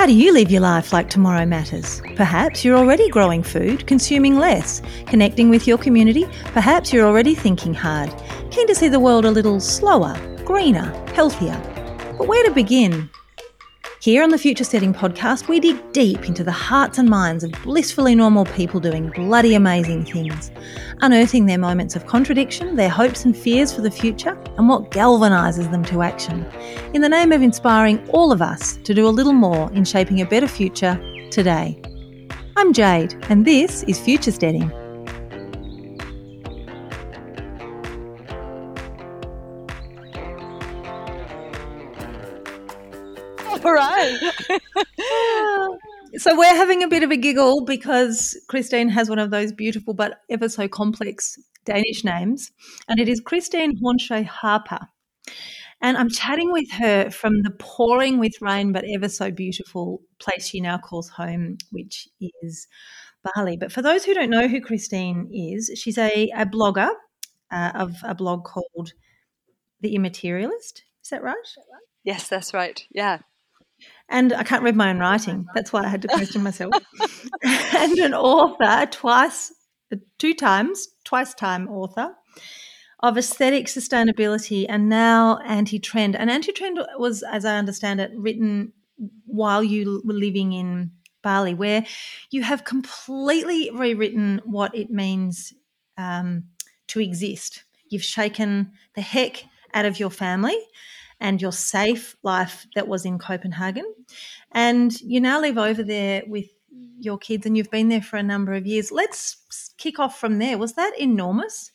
How do you live your life like tomorrow matters? Perhaps you're already growing food, consuming less, connecting with your community. Perhaps you're already thinking hard, keen to see the world a little slower, greener, healthier. But where to begin? Here on the Future Steading podcast, we dig deep into the hearts and minds of blissfully normal people doing bloody amazing things, unearthing their moments of contradiction, their hopes and fears for the future, and what galvanises them to action, in the name of inspiring all of us to do a little more in shaping a better future today. I'm Jade, and this is Future Steading. All right. so we're having a bit of a giggle because Kristine has one of those beautiful but ever so complex Danish names, and it is Kristine Hornshay Harper. And I'm chatting with her from the pouring with rain but ever so beautiful place she now calls home, which is Bali. But for those who don't know who Christine is, she's a, a blogger uh, of a blog called The Immaterialist. Is that right? Yes, that's right. Yeah. And I can't read my own writing. That's why I had to question myself. and an author, twice, two times, twice time author of aesthetic sustainability and now anti trend. And anti trend was, as I understand it, written while you were living in Bali, where you have completely rewritten what it means um, to exist. You've shaken the heck out of your family and your safe life that was in Copenhagen. And you now live over there with your kids and you've been there for a number of years. Let's kick off from there. Was that enormous?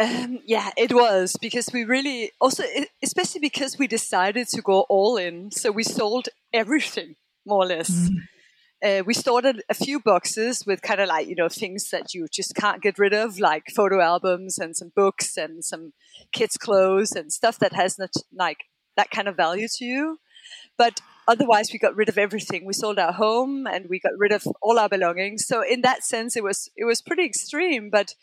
Um, yeah, it was because we really also, especially because we decided to go all in. So we sold everything more or less. Mm uh, we started a few boxes with kind of like you know things that you just can't get rid of like photo albums and some books and some kids clothes and stuff that has not like that kind of value to you. But otherwise we got rid of everything. We sold our home and we got rid of all our belongings. So in that sense it was it was pretty extreme but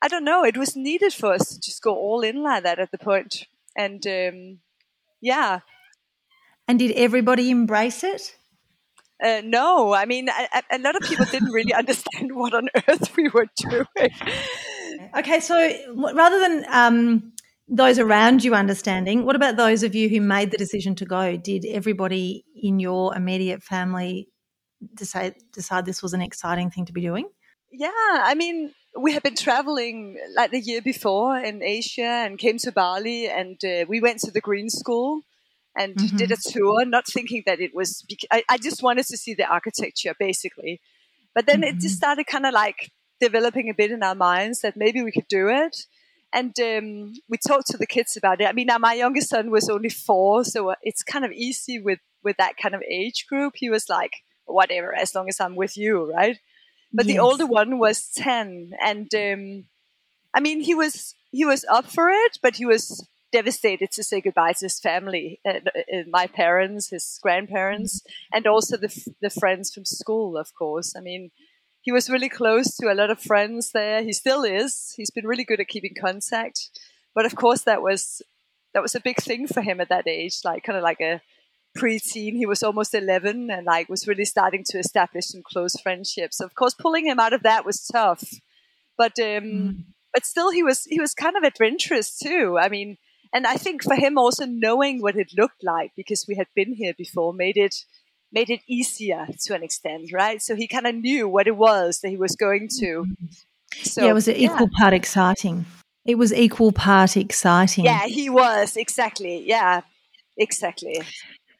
i don't know. It was needed for us to just go all in like that at the point. And um, yeah. And did everybody embrace it uh, no, I mean, a, a, lot of people didn't really understand what on earth we were doing. Okay, so rather than um, those around you understanding, what about those of you who made the decision to go? Did everybody in your immediate family decide decide this was an exciting thing to be doing? Yeah, I mean, we had been traveling like the year before in Asia and came to Bali, and uh, we went to the Green School and mm-hmm. did a tour, not thinking that it was. I, I, just wanted to see the architecture, basically. But then mm-hmm. it just mm-hmm. started kind of like developing a bit in our minds that maybe we could do it. And um, we talked to the kids about it. I mean, now my youngest son was only four, so it's kind of easy with with that kind of age group. He was like, whatever, as long as I'm with you, right? But yes. the older one was ten, and um, I mean, he was he was up for it, but he was devastated to say goodbye to his family, uh, uh, my parents, his grandparents, and also the, the friends from school, of course. I mean, he was really close to a lot of friends there. He still is. He's been really good at keeping contact. But of course, that was that was a big thing for him at that age, like kind of like a preteen. He was almost 11 and like was really starting to establish some close friendships. Of course, pulling him out of that was tough. But um, mm. but still, he was he was kind of adventurous too. I mean, and I think for him also knowing what it looked like because we had been here before made it made it easier to an extent, right? So he kind of knew what it was that he was going to. Mm-hmm. So, yeah, it was equal yeah. part exciting. It was equal part exciting. Yeah, he was exactly. Yeah, exactly.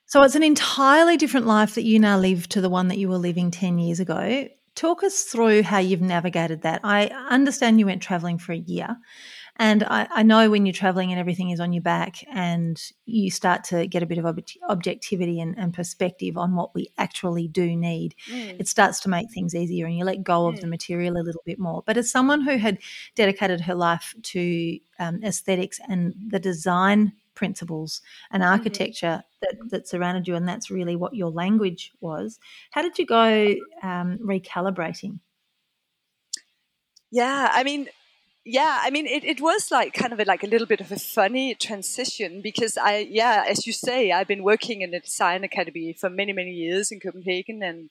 So it's an entirely different life that you now live to the one that you were living 10 years ago. Talk us through how you've navigated that. I understand you went traveling for a year. And I, I, know when you're traveling and everything is on your back, and you start to get a bit of ob- objectivity and, and, perspective on what we actually do need, mm. it starts to make things easier and you let go mm. of the material a little bit more. But as someone who had dedicated her life to um, aesthetics and the design principles and mm-hmm. architecture mm-hmm. that, that surrounded you, and that's really what your language was, how did you go um, recalibrating? Yeah, I mean, yeah, I mean, it, it was like kind of a, like a little bit of a funny transition because I, yeah, as you say, I've been working in the design academy for many, many years in Copenhagen and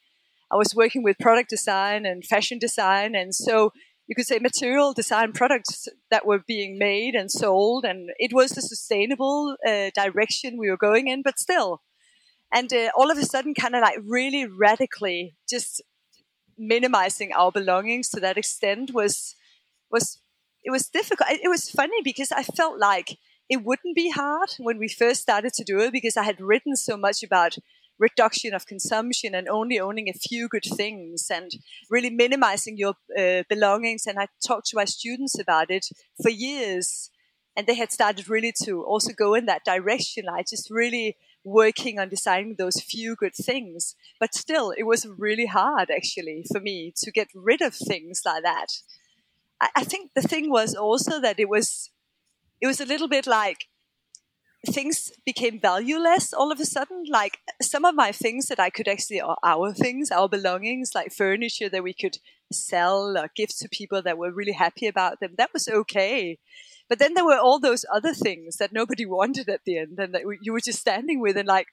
I was working with product design and fashion design. And so you could say material design products that were being made and sold. And it was the sustainable uh, direction we were going in, but still. And uh, all of a sudden, kind of like really radically just minimizing our belongings to that extent was was it was difficult. It was funny because I felt like it wouldn't be hard when we first started to do it because I had written so much about reduction of consumption and only owning a few good things and really minimizing your uh, belongings. And I talked to my students about it for years. And they had started really to also go in that direction, like just really working on designing those few good things. But still, it was really hard actually for me to get rid of things like that. I, I think the thing was also that it was it was a little bit like things became valueless all of a sudden. Like some of my things that I could actually, or our things, our belongings, like furniture that we could sell uh, or give to people that were really happy about them, that was okay. But then there were all those other things that nobody wanted at the end and that you were just standing with and like,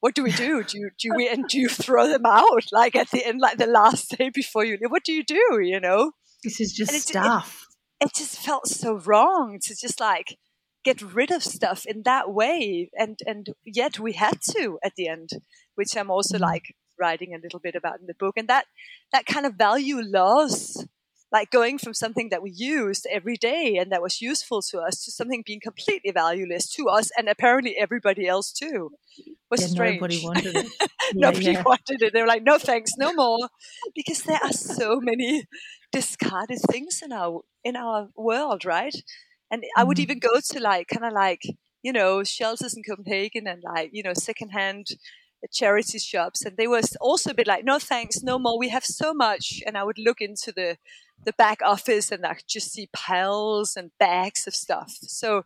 what do we do? Do you, do we, and do you throw them out like at the end, like the last day before you leave? What do you do? You know? This is just it, stuff. It, it just felt so wrong to just like get rid of stuff in that way, and and yet we had to at the end, which I'm also mm. like writing a little bit about in the book, and that that kind of value loss like going from something that we used every day and that was useful to us to something being completely valueless to us and apparently everybody else too was yeah, strange. Nobody wanted it. Yeah, nobody yeah. wanted it. They were like, no thanks, no more. Because there are so many discarded things in our in our world, right? And mm-hmm. I would mm-hmm. even go to like kind of like, you know, shelters in Copenhagen and like, you know, secondhand charity shops and they were also a bit like no thanks no more we have so much and i would look into the the back office and I could just see piles and bags of stuff. So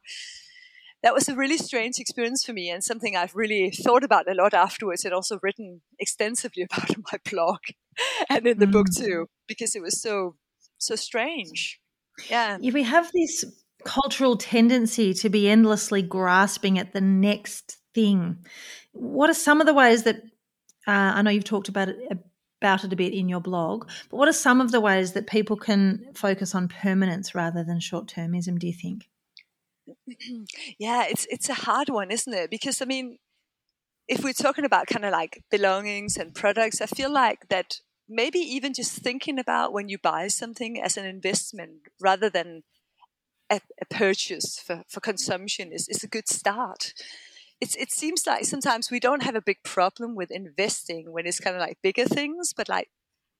that was a really strange experience for me and something I've really thought about a lot afterwards and also written extensively about in my blog and in the mm. book too, because it was so so strange. Yeah. yeah. We have this cultural tendency to be endlessly grasping at the next thing. What are some of the ways that uh, I know you've talked about it about it a bit in your blog. But what are some of the ways that people can focus on permanence rather than short termism, do you think? yeah, it's it's a hard one, isn't it? Because I mean, if we're talking about kind of like belongings and products, I feel like that maybe even just thinking about when you buy something as an investment rather than a, a purchase for, for consumption is, is a good start it's, it seems like sometimes we don't have a big problem with investing when it's kind of like bigger things, but like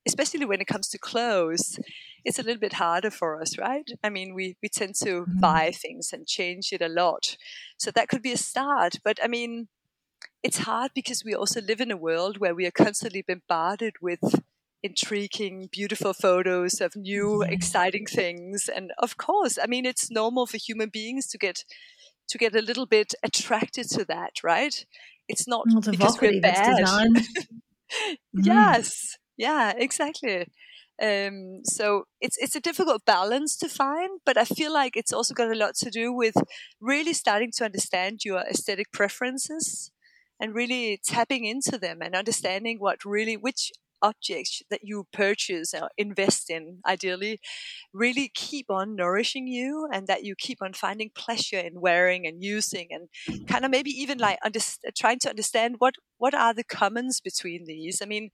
especially when it comes to clothes, it's a little bit harder for us, right? I mean, we, we tend to mm-hmm. buy things and change it a lot. So that could be a start. But I mean, it's hard because we also live in a world where we are constantly bombarded with intriguing, beautiful photos of new, mm-hmm. exciting things. And of course, I mean, it's normal for human beings to get to get a little bit attracted to that, right? It's not well, because we're bad. mm. Yes, yeah, exactly. Um, so it's it's a difficult balance to find, but I feel like it's also got a lot to do with really starting to understand your aesthetic preferences and really tapping into them and understanding what really which objects that you purchase or invest in, ideally, really keep on nourishing you and that you keep on finding pleasure in wearing and using and kind of maybe even like under, trying to understand what, what are the commons between these. I mean,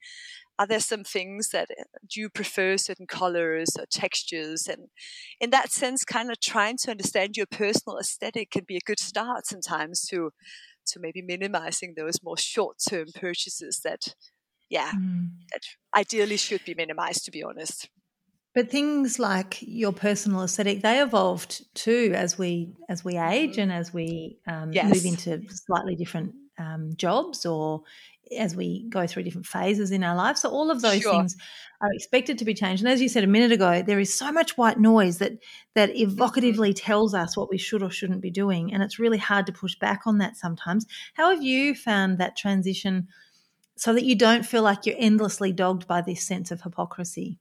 are there some things that uh, do you prefer certain colors or textures and in that sense kind of trying to understand your personal aesthetic can be a good start sometimes to to maybe minimizing those more short-term purchases that yeah, mm. ideally should be minimized, to be honest. But things like your personal aesthetic, they evolved too as we as we age mm-hmm. and as we um, yes. move into slightly different um, jobs or as we go through different phases in our life. So all of those sure. things are expected to be changed. And as you said a minute ago, there is so much white noise that that mm-hmm. evocatively tells us what we should or shouldn't be doing, and it's really hard to push back on that sometimes. How have you found that transition? So that you don't feel like you're endlessly dogged by this sense of hypocrisy?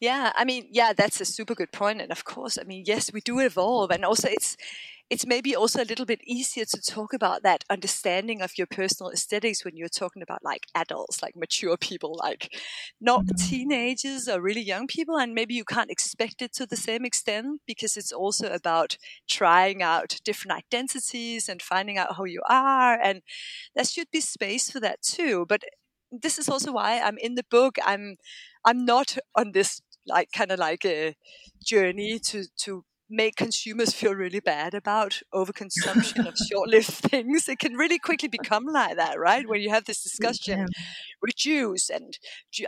Yeah, I mean, yeah, that's a super good. And of course, I mean, yes, we do evolve, and also it's it's maybe also a little bit easier to talk about that understanding of your personal aesthetics when you're talking about like adults, like mature people, like not mm-hmm. teenagers or really young people. And maybe you can't expect it to the same extent because it's also about trying out different identities and finding out who you are. And there should be space for that too. But this is also why I'm in the book. I'm I'm not on this like kind of like a journey to to make consumers feel really bad about overconsumption of short-lived things. It can really quickly become like that, right? When you have this discussion, reduce and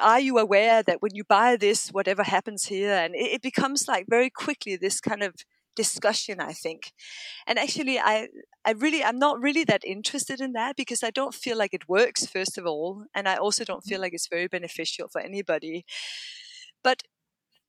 are you aware that when you buy this, whatever happens here, and it, it becomes like very quickly this kind of discussion i think and actually i i really i'm not really that interested in that because i don't feel like it works first of all and i also don't feel mm. like it's very beneficial for anybody but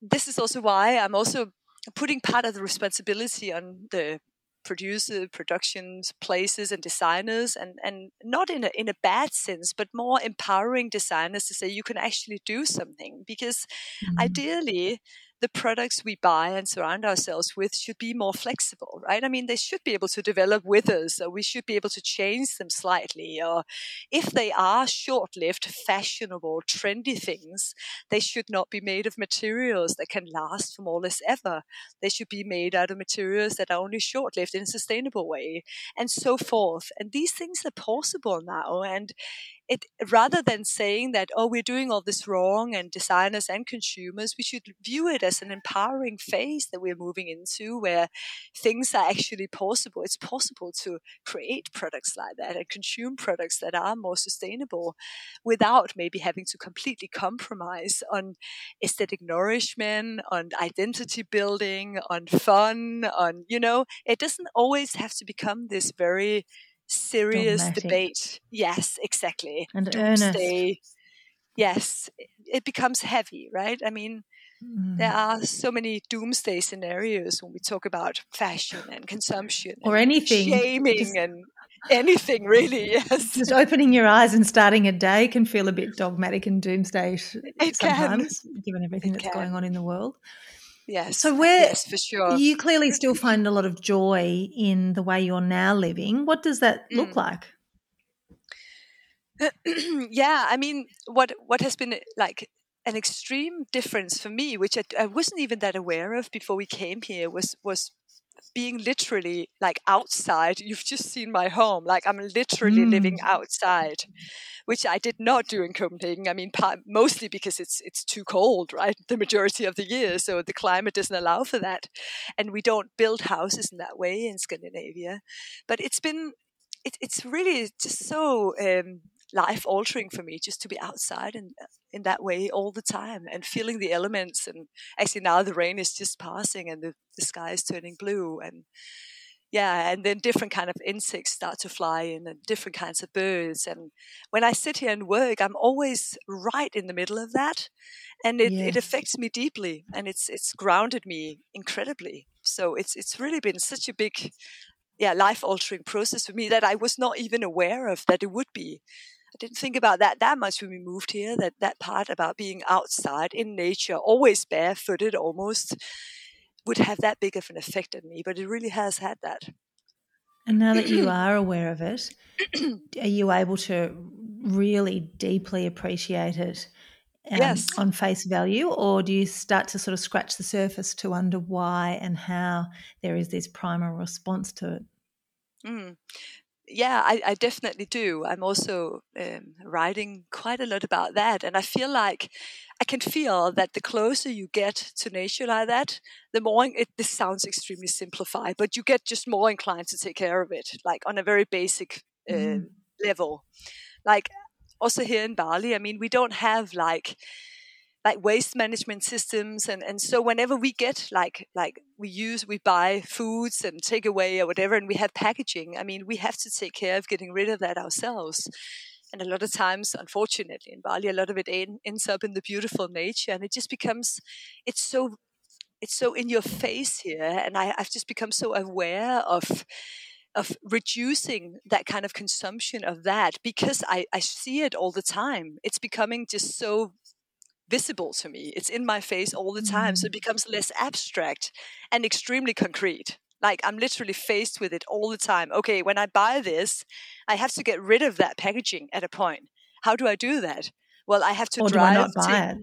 this is also why i'm also putting part of the responsibility on the producer, productions, places, and designers, and and not in a in a bad sense, but more empowering designers to say you can actually do something because mm-hmm. ideally the products we buy and surround ourselves with should be more flexible, right? I mean, they should be able to develop with us, or we should be able to change them slightly. Or if they are short lived, fashionable, trendy things, they should not be made of materials that can last for more or less ever. They should be made out of materials that are only short lived in a sustainable way, and so forth. And these things are possible now. And it rather than saying that oh we're doing all this wrong and designers and consumers we should view it as an empowering phase that we're moving into where things are actually possible. It's possible to create products like that and consume products that are more sustainable without maybe having to completely compromise on aesthetic nourishment on identity building on fun on you know it doesn't always have to become this very serious Dogmatic. debate. Yes, exactly. And Doomsday. earnest. Yes, it becomes heavy, right? I mean, mm. there are so many doomsday scenarios when we talk about fashion and consumption or and anything, shaming just, and anything really. Yes, just opening your eyes and starting a day can feel a bit dogmatic and doomsday it sometimes, can. given everything it that's can. going on in the world. Yes. So where yes, for sure. You clearly still find a lot of joy in the way you're now living. What does that look mm. like? yeah, I mean, what what has been like an extreme difference for me, which I, I wasn't even that aware of before we came here, was was being literally like outside. You've just seen my home. Like I'm literally mm. living outside, which I did not do in Copenhagen. I mean, mostly because it's it's too cold, right? The majority of the year, so the climate doesn't allow for that, and we don't build houses in that way in Scandinavia. But it's been it, it's really just so um, life altering for me just to be outside and uh, in that way all the time and feeling the elements and actually now the rain is just passing and the, the sky is turning blue and yeah and then different kind of insects start to fly in and different kinds of birds and when i sit here and work i'm always right in the middle of that and it, yes. it affects me deeply and it's it's grounded me incredibly so it's it's really been such a big yeah life altering process for me that i was not even aware of that it would be I didn't think about that that much when we moved here. That that part about being outside in nature, always barefooted, almost, would have that big of an effect on me. But it really has had that. And now that you are aware of it, are you able to really deeply appreciate it um, yes. on face value, or do you start to sort of scratch the surface to wonder why and how there is this primal response to it? Mm yeah, I, I, definitely do. I'm also um, writing quite a lot about that. And I feel like I can feel that the closer you get to nature like that, the more, it, this sounds extremely simplified, but you get just more inclined to take care of it, like on a very basic uh, mm. level. Like also here in Bali, I mean, we don't have like, like waste management systems and, and so whenever we get like like we use we buy foods and take away or whatever and we have packaging i mean we have to take care of getting rid of that ourselves and a lot of times unfortunately in bali a lot of it ends up in the beautiful nature and it just becomes it's so it's so in your face here and I, i've just become so aware of of reducing that kind of consumption of that because I, I see it all the time. It's becoming just so visible to me. It's in my face all the time. So it mm. becomes less abstract and extremely concrete. Like I'm literally faced with it all the time. Okay, when I buy this, I have to get rid of that packaging at a point. How do I do that? Well, I have to or drive. Do I not buy it?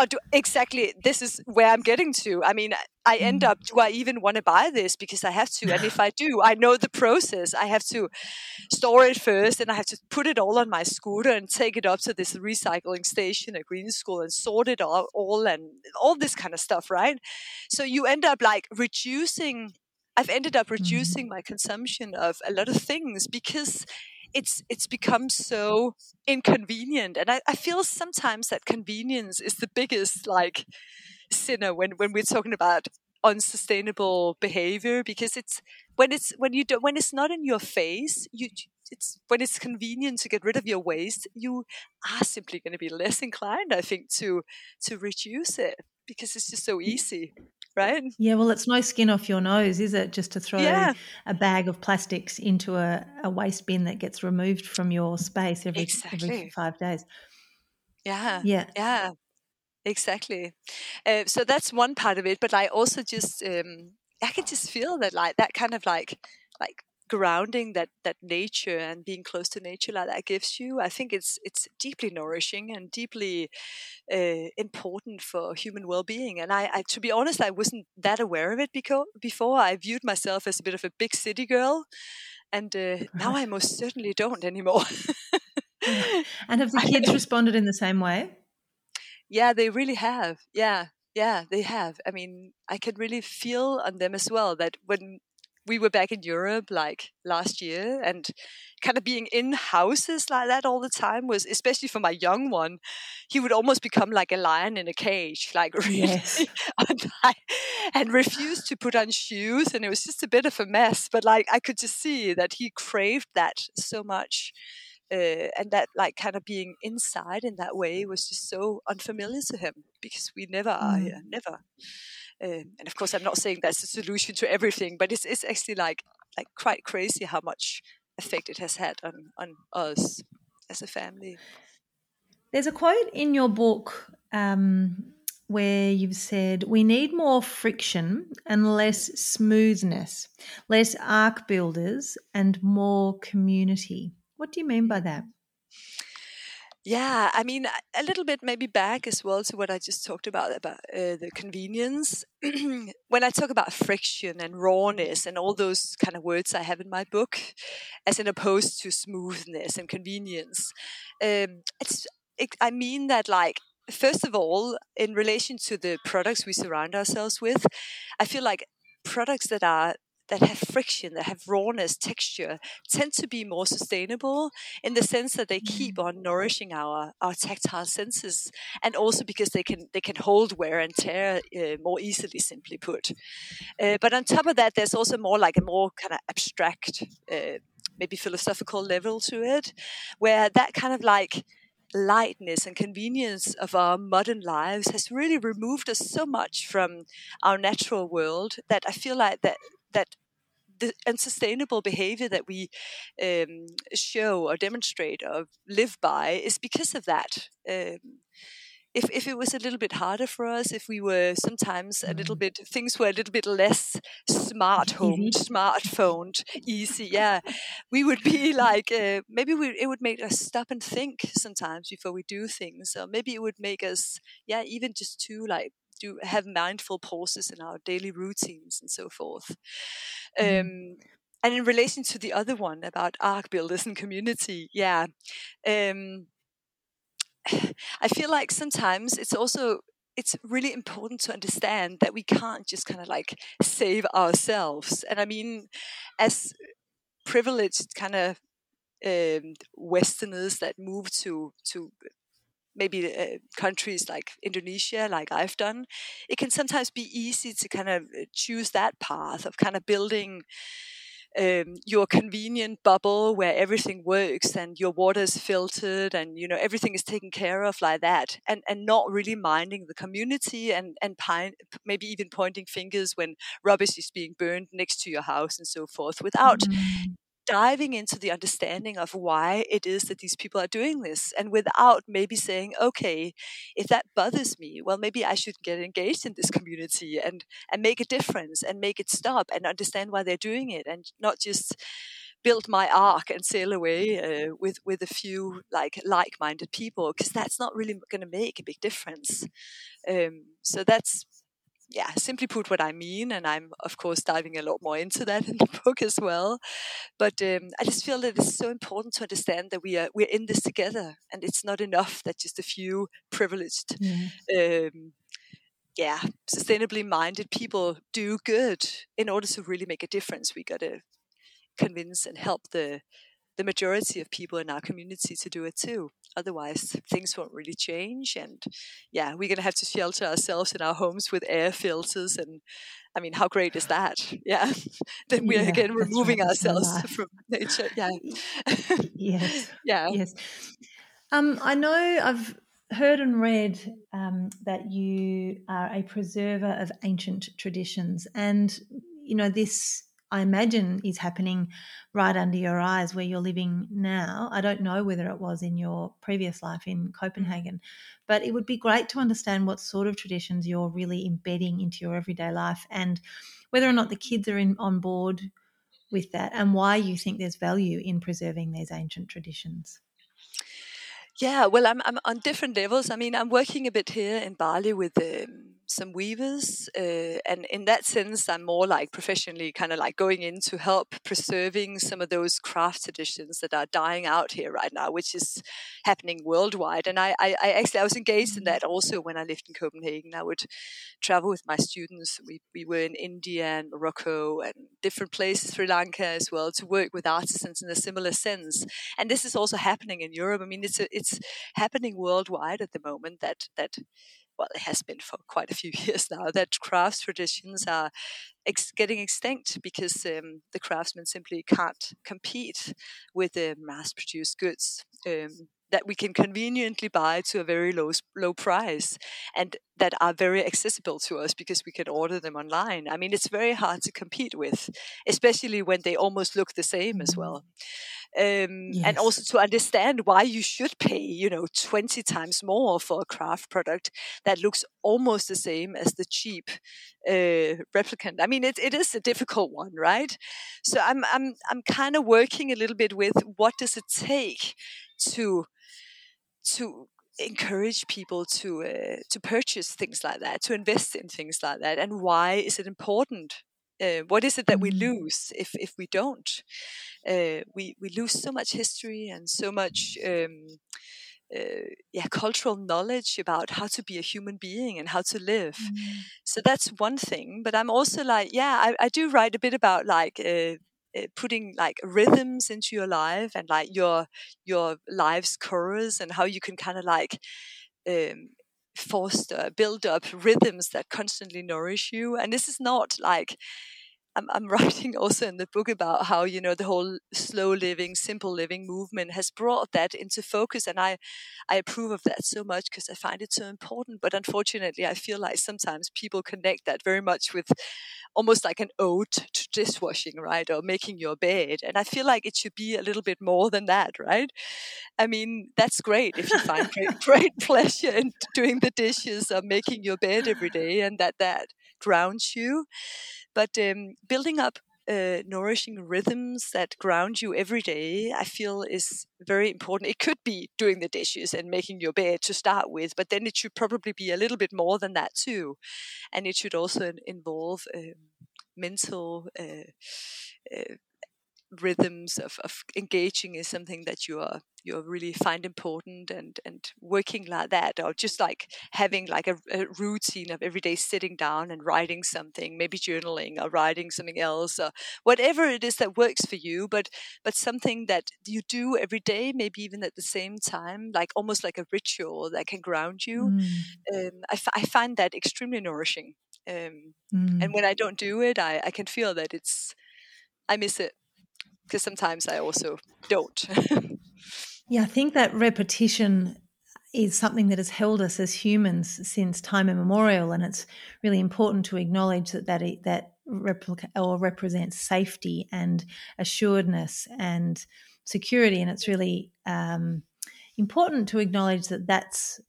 Oh, do, exactly. This is where I'm getting to. I mean, I end mm. up, do I even want to buy this? Because I have to. And if I do, I know the process. I have to store it first and I have to put it all on my scooter and take it up to this recycling station at Green School and sort it all, all and all this kind of stuff, right? So you end up like reducing. I've ended up mm. reducing my consumption of a lot of things because it's it's become so inconvenient and I, I feel sometimes that convenience is the biggest like sinner when when we're talking about unsustainable behavior because it's when it's when you do when it's not in your face you it's when it's convenient to get rid of your waste you are simply going to be less inclined i think to to reduce it because it's just so easy right? Yeah, well, it's no skin off your nose, is it? Just to throw yeah. a bag of plastics into a, a, waste bin that gets removed from your space every, exactly. every five days. Yeah. Yeah. Yeah. Exactly. Uh, so that's one part of it, but I also just um, I can just feel that like that kind of like like grounding that that nature and being close to nature like that gives you i think it's it's deeply nourishing and deeply uh, important for human well-being. And I, I, to be honest i wasn't that aware of it because before. I viewed myself as a bit of a big city girl and uh, now i most certainly don't anymore. And have the kids responded in the same way? Yeah they really have. Yeah yeah they have. I mean i can really feel on them as well that when we were back in Europe like last year and kind of being in houses like that all the time was especially for my young one he would almost become like a lion in a cage like really yes. and refused to put on shoes and it was just a bit of a mess but like I could just see that he craved that so much uh, and that like kind of being inside in that way was just so unfamiliar to him because we never mm. are here, never um, and of course, I'm not saying that's the solution to everything, but it's, it's actually like like quite crazy how much effect it has had on on us as a family. There's a quote in your book um, where you've said, We need more friction and less smoothness, less ark builders and more community. What do you mean by that? Yeah, I mean, a little bit maybe back as well to what I just talked about about uh, the convenience. when I talk about friction and rawness and all those kind of words I have in my book, as in opposed to smoothness and convenience, um, it's it, I mean that like first of all, in relation to the products we surround ourselves with, I feel like products that are that have friction, that have rawness, texture, tend to be more sustainable in the sense that they keep mm. on nourishing our, our tactile senses, and also because they can they can hold wear and tear uh, more easily. Simply put, uh, but on top of that, there's also more like a more kind of abstract, uh, maybe philosophical level to it, where that kind of like lightness and convenience of our modern lives has really removed us so much from our natural world that I feel like that that the unsustainable behavior that we um, show or demonstrate or live by is because of that. Um, if, if it was a little bit harder for us, if we were sometimes a little mm. bit, things were a little bit less smart home, smartphone, easy, yeah, we would be like, uh, maybe we, it would make us stop and think sometimes before we do things. Or maybe it would make us, yeah, even just to like do have mindful pauses in our daily routines and so forth. Mm. Um, and in relation to the other one about ark builders and community, yeah, um, I feel like sometimes it's also it's really important to understand that we can't just kind of like save ourselves. And I mean, as privileged kind of um, Westerners that move to to maybe uh, countries like Indonesia, like I've done, it can sometimes be easy to kind of uh, choose that path of kind of building um, your convenient bubble where everything works and your water is filtered and you know everything is taken care of like that and and not really minding the community and and pine, maybe even pointing fingers when rubbish is being burned next to your house and so forth without mm diving into the understanding of why it is that these people are doing this and without maybe saying okay if that bothers me well maybe i should get engaged in this community and and make a difference and make it stop and understand why they're doing it and not just build my ark and sail away uh, with with a few like like-minded people because that's not really going to make a big difference. Um, so that's yeah, simply put what I mean. And I'm, of course, diving a lot more into that in the book as well. But um, I just feel that it's so important to understand that we are we're in this together, and it's not enough that just a few privileged, yeah, um, yeah sustainably minded people do good. In order to really make a difference, we got to convince and help the the majority of people in our community to do it too. Otherwise, things won't really change. And yeah, we're going to have to shelter ourselves in our homes with air filters. And I mean, how great is that? Yeah. then we're yeah, again removing right, ourselves from nature. Yeah. yes. Yeah. Yes. Um, I know I've heard and read um, that you are a preserver of ancient traditions. And, you know, this I imagine is happening right under your eyes where you're living now. I don't know whether it was in your previous life in Copenhagen, but it would be great to understand what sort of traditions you're really embedding into your everyday life and whether or not the kids are in, on board with that and why you think there's value in preserving these ancient traditions. Yeah, well, I'm, I'm on different levels. I mean, I'm working a bit here in Bali with um, some weavers, uh, and in that sense, I'm more like professionally kind of like going in to help preserving some of those craft traditions that are dying out here right now, which is happening worldwide. And I, I, I actually I was engaged in that also when I lived in Copenhagen. I would travel with my students. We we were in India and Morocco and different places, Sri Lanka as well, to work with artisans in a similar sense. And this is also happening in Europe. I mean, it's a, it's happening worldwide at the moment. That that well, it has been for quite a few years now, that crafts traditions are ex- getting extinct because um, the craftsmen simply can't compete with the mass produced goods. Um, that we can conveniently buy to a very low low price and that are very accessible to us because we can order them online. I mean, it's very hard to compete with, especially when they almost look the same as well. Um, yes. And also to understand why you should pay, you know, 20 times more for a craft product that looks almost the same as the cheap uh, replicant. I mean, it, it is a difficult one, right? So I'm, I'm, I'm kind of working a little bit with what does it take to to encourage people to uh, to purchase things like that, to invest in things like that, and why is it important? Uh, what is it that we mm. lose if if we don't? Uh, we we lose so much history and so much. Um, uh, yeah, cultural knowledge about how to be a human being and how to live. Mm. So that's one thing. But I'm also like, yeah, I, I do write a bit about like uh, putting like rhythms into your life and like your your life's chorus and how you can kind of like um, foster build up rhythms that constantly nourish you. And this is not like I'm, I'm writing also in the book about how you know the whole slow living simple living movement has brought that into focus and i i approve of that so much because i find it so important but unfortunately i feel like sometimes people connect that very much with almost like an ode to dishwashing right or making your bed and i feel like it should be a little bit more than that right? I mean that's great if you find great, great pleasure in doing the dishes or making your bed every day and that that grounds you but um, building up uh, nourishing rhythms that ground you every day, I feel is very important. It could be doing the dishes and making your bed to start with, but then it should probably be a little bit more than that too. And it should also involve um, mental uh, uh, rhythms of, of engaging is something that you are you really find important and and working like that or just like having like a, a, routine of every day sitting down and writing something maybe journaling or writing something else or whatever it is that works for you but but something that you do every day maybe even at the same time like almost like a ritual that can ground you mm. um, I, f- I find that extremely nourishing um, mm. and when i don't do it I, I can feel that it's i miss it because sometimes I also don't. yeah, I think that repetition is something that has held us as humans since time immemorial, and it's really important to acknowledge that that that replica or represents safety and assuredness and security. And it's really um, important to acknowledge that that's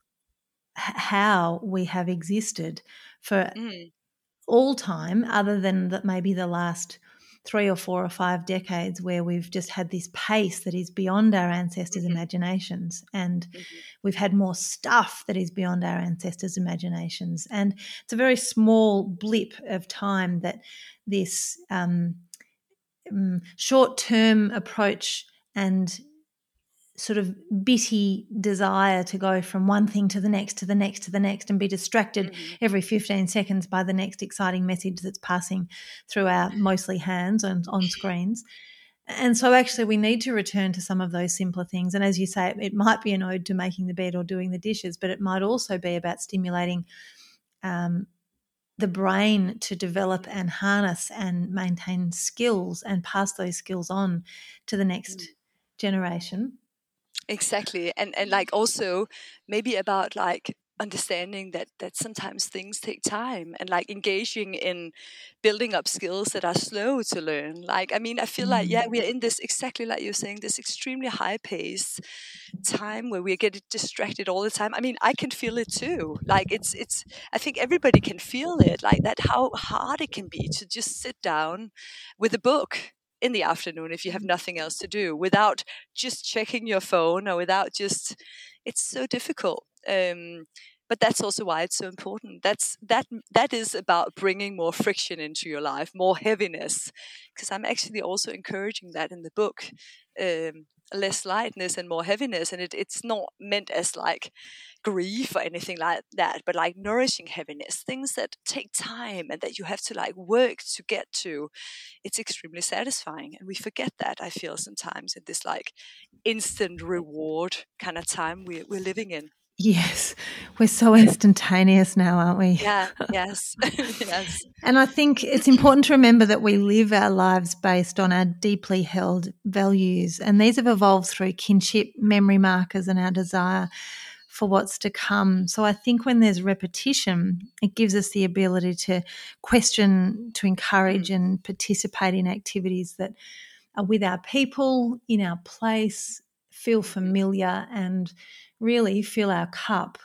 how we have existed for mm. all time, other than that maybe the last three or four or five decades where we've just had this pace that is beyond our ancestors' mm-hmm. imaginations. And mm-hmm. we've had more stuff that is beyond our ancestors' imaginations. And it's a very small blip of time that this um, um, short term approach and sort of bitty desire to go from one thing to the next to the next to the next and be distracted mm-hmm. every 15 seconds by the next exciting message that's passing through our mostly hands and on screens and so actually we need to return to some of those simpler things and as you say it might be an ode to making the bed or doing the dishes but it might also be about stimulating um, the brain to develop and harness and maintain skills and pass those skills on to the next mm. generation exactly and and like also maybe about like understanding that that sometimes things take time and like engaging in building up skills that are slow to learn. Like i mean i feel like yeah mm. we are in this exactly like you're saying this extremely high pace time where we get distracted all the time. I mean i can feel it too. Like it's it's i think everybody can feel it like that how hard it can be to just sit down with a book in the afternoon if you have nothing else to do without just checking your phone or without just it's so difficult um, but that's also why it's so important. That's that that is about bringing more friction into your life more heaviness because i'm actually also encouraging that in the book um, less lightness and more heaviness and it, it's not meant as like grief or anything like that but like nourishing heaviness things that take time and that you have to like work to get to it's extremely satisfying and we forget that i feel sometimes in this like instant reward kind of time we, we're living in Yes, we're so instantaneous now, aren't we? Yeah, yes, yes. And I think it's important to remember that we live our lives based on our deeply held values, and these have evolved through kinship, memory markers, and our desire for what's to come. So I think when there's repetition, it gives us the ability to question, to encourage, mm. and participate in activities that are with our people, in our place, feel familiar, and really fill our cup.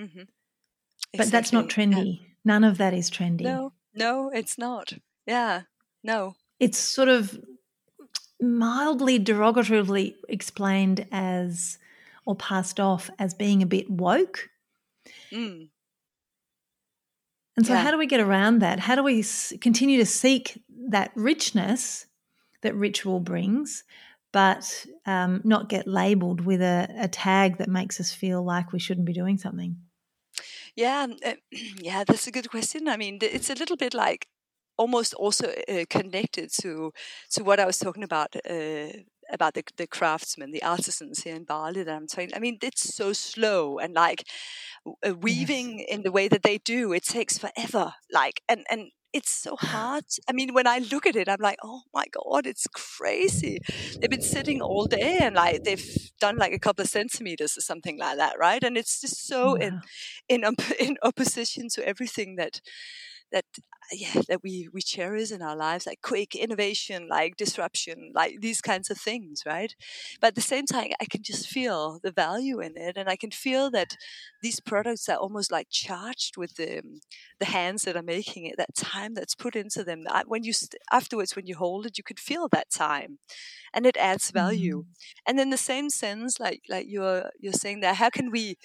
Mm-hmm. Exactly. But that's not trendy. Yeah. None of that is trendy. No, no, it's not. Yeah, no. It's sort of mildly derogatively explained as or passed off as being a bit woke. Mm. And so, yeah. how do we get around that? How do we continue to seek that richness that ritual brings, but um, not get labeled with a, a, tag that makes us feel like we shouldn't be doing something? Yeah, uh, yeah, that's a good question. I mean, it's a little bit like almost also uh, connected to to what I was talking about uh, about the, the craftsmen, the artisans here in Bali that I'm talking. I mean, it's so slow and like uh, weaving yes. in the way that they do. It takes forever. Like and and it's so hard. I mean, when I look at it, I'm like, oh my god, it's crazy. They've been sitting all day and like they've done like a couple of centimeters or something like that, right? And it's just so in in in opposition to everything that that yeah that we we cherish in our lives like quick innovation like disruption like these kinds of things right? But at the same time i can just feel the value in it and i can feel that these products are almost like charged with the the hands that are making it that time that's put into them. When you afterwards when you hold it you can feel that time and it adds value. Mm. and in the same sense like like you're you're saying that how can we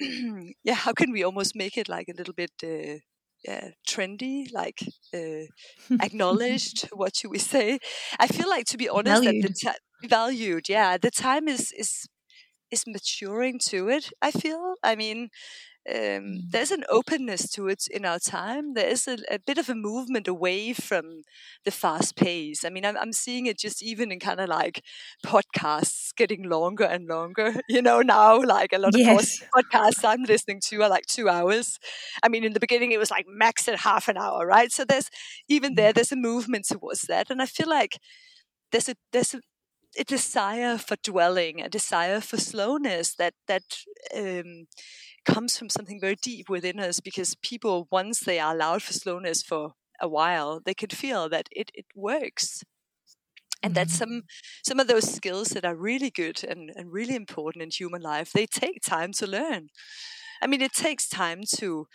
yeah how can we almost make it like a little bit uh, yeah, trendy, like uh, acknowledged. what should we say? I feel like, to be honest, valued. that the t- valued. Yeah, the time is is is maturing to it. I feel. I mean, um, mm. there's an openness to it in our time. There is a, a, bit of a movement away from the fast pace. I mean, I'm, I'm seeing it just even in kind of like podcasts getting longer and longer. You know, now like a lot of yes. podcasts I'm listening to are like two hours. I mean, in the beginning it was like max at half an hour, right? So there's even there, mm. there's a movement towards that, and I feel like there's a there's a a desire for dwelling, a desire for slowness that that um, comes from something very deep within us. Because people, once they are allowed for slowness for a while, they can feel that it, it works. And that mm-hmm. some some of those skills that are really good and, and really important in human life, they take time to learn. I mean, it takes time to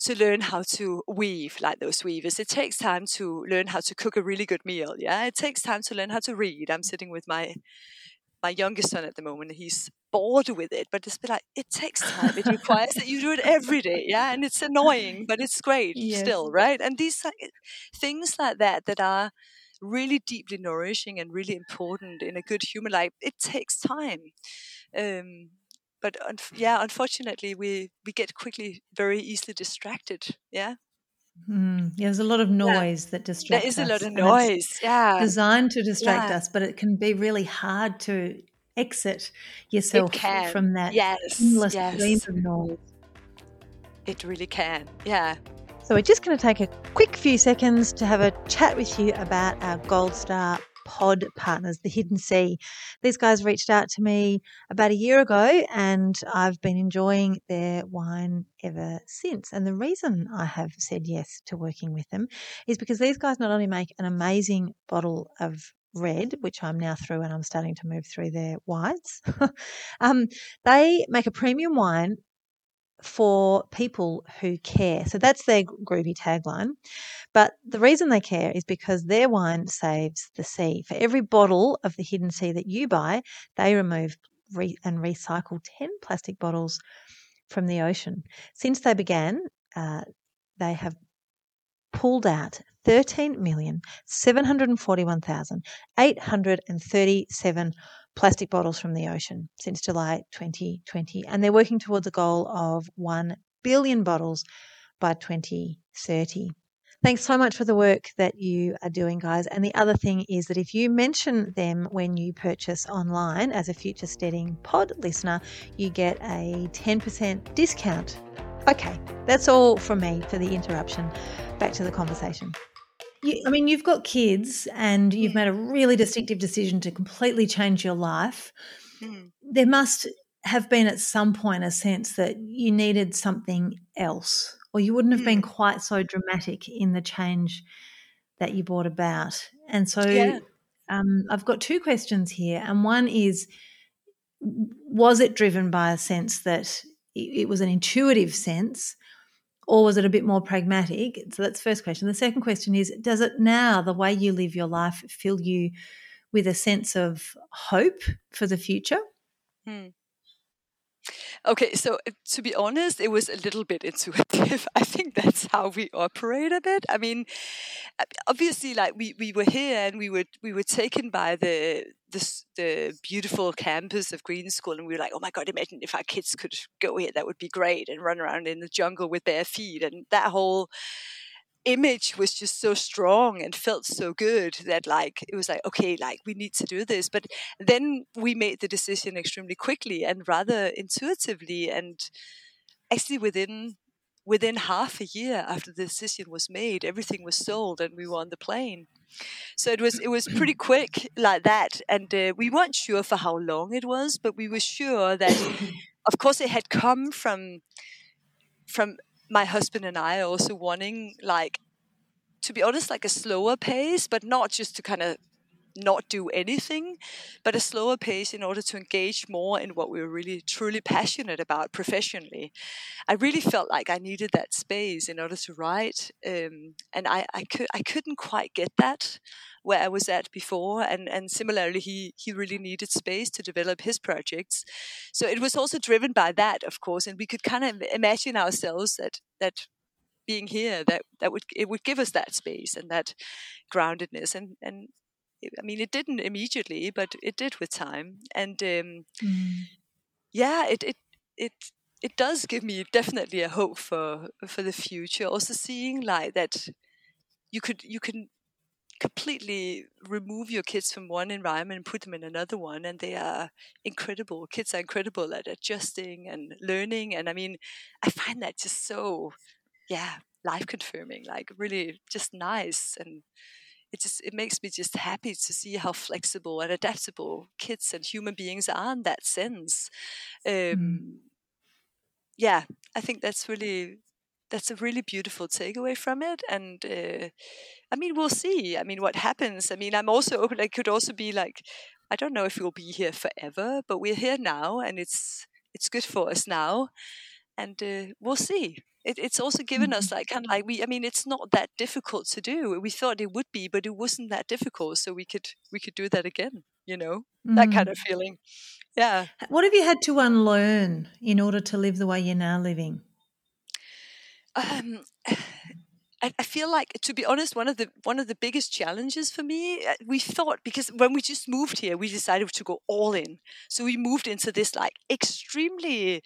to learn how to weave like those weavers. It takes time to learn how to cook a really good meal. Yeah, it takes time to learn how to read. I'm sitting with my my youngest son at the moment. He's bored with it, but it's like it takes time. It requires that you do it every day. Yeah, and it's annoying, but it's great yes. still, right? And these things like that that are really deeply nourishing and really important in a good human life. It takes time. Um, but un- yeah, unfortunately, we we get quickly very easily distracted. Yeah. Mm, yeah, there's a lot of noise yeah. that distracts. Us. There is a lot of noise. Yeah, designed to distract yeah. us, but it can be really hard to exit yourself from that yes. endless yes. stream of noise. It really can. Yeah. So we're just going to take a quick few seconds to have a chat with you about our Gold Star pod partners, the Hidden Sea. These guys reached out to me about a year ago and I've been enjoying their wine ever since. And the reason I have said yes to working with them is because these guys not only make an amazing bottle of red, which I'm now through and I'm starting to move through their whites. um, they make a premium wine for people who care. So that's their groovy tagline. But the reason they care is because their wine saves the sea. For every bottle of the Hidden Sea that you buy, they remove re- and recycle 10 plastic bottles from the ocean. Since they began, uh, they have pulled out 13,741,837 plastic bottles from the ocean since July 2020. And they're working towards a goal of 1 billion bottles by 2030. Thanks so much for the work that you are doing, guys. And the other thing is that if you mention them when you purchase online as a future steading pod listener, you get a 10% discount. Okay, that's all from me for the interruption. Back to the conversation. You, I mean, you've got kids and you've made a really distinctive decision to completely change your life. Mm. There must have been at some point a sense that you needed something else, or you wouldn't have mm. been quite so dramatic in the change that you brought about. And so yeah. um, I've got two questions here. And one is Was it driven by a sense that it was an intuitive sense? Or was it a bit more pragmatic? So that's first question. The second question is Does it now, the way you live your life, fill you with a sense of hope for the future? Hmm. Okay, so uh, to be honest, it was a little bit intuitive. I think that's how we operate a bit. I mean, uh, obviously, like we, we were here and we were we were taken by the the, the beautiful campus of Green School, and we were like, oh my god, imagine if our kids could go here, that would be great, and run around in the jungle with bare feet, and that whole image was just so strong and felt so good that like it was like okay like we need to do this but then we made the decision extremely quickly and rather intuitively and actually within within half a year after the decision was made everything was sold and we were on the plane. So it was it was pretty quick like that and uh, we weren't sure for how long it was but we were sure that of course it had come from from my husband and I also wanting like to be honest like a slower pace but not just to kind of not do anything but a slower pace in order to engage more in what we were really truly passionate about professionally i really felt like i needed that space in order to write um, and I, I could i couldn't quite get that where I was at before. And, and similarly, he, he really needed space to develop his projects. So it was also driven by that, of course. And we could kind of imagine ourselves that, that being here, that, that would, it would give us that space and that groundedness. And, and I mean, it didn't immediately, but it did with time. And um, mm. yeah, it, it, it, it does give me definitely a hope for for the future. Also seeing like that you could you can completely remove your kids from one environment and put them in another one and they are incredible kids are incredible at adjusting and learning and i mean i find that just so yeah life confirming like really just nice and it just it makes me just happy to see how flexible and adaptable kids and human beings are in that sense. Um, mm. yeah i think that's really that's a really beautiful takeaway from it. And uh, i mean we'll see i mean what happens. I mean i'm also open it could also be like i don't know if we'll be here forever but we're here now and it's it's good for us now and uh, we'll see it, it's also given us mm-hmm. like kind of like we i mean it's not that difficult to do we thought it would be but it wasn't that difficult so we could we could do that again you know mm. that kind mm. of feeling yeah what have you had to unlearn in order to live the way you're now living um, I, I feel like, to be honest, one of the one of the biggest challenges for me, uh, we thought because when we just moved here, we decided to go all in. So we moved into this like extremely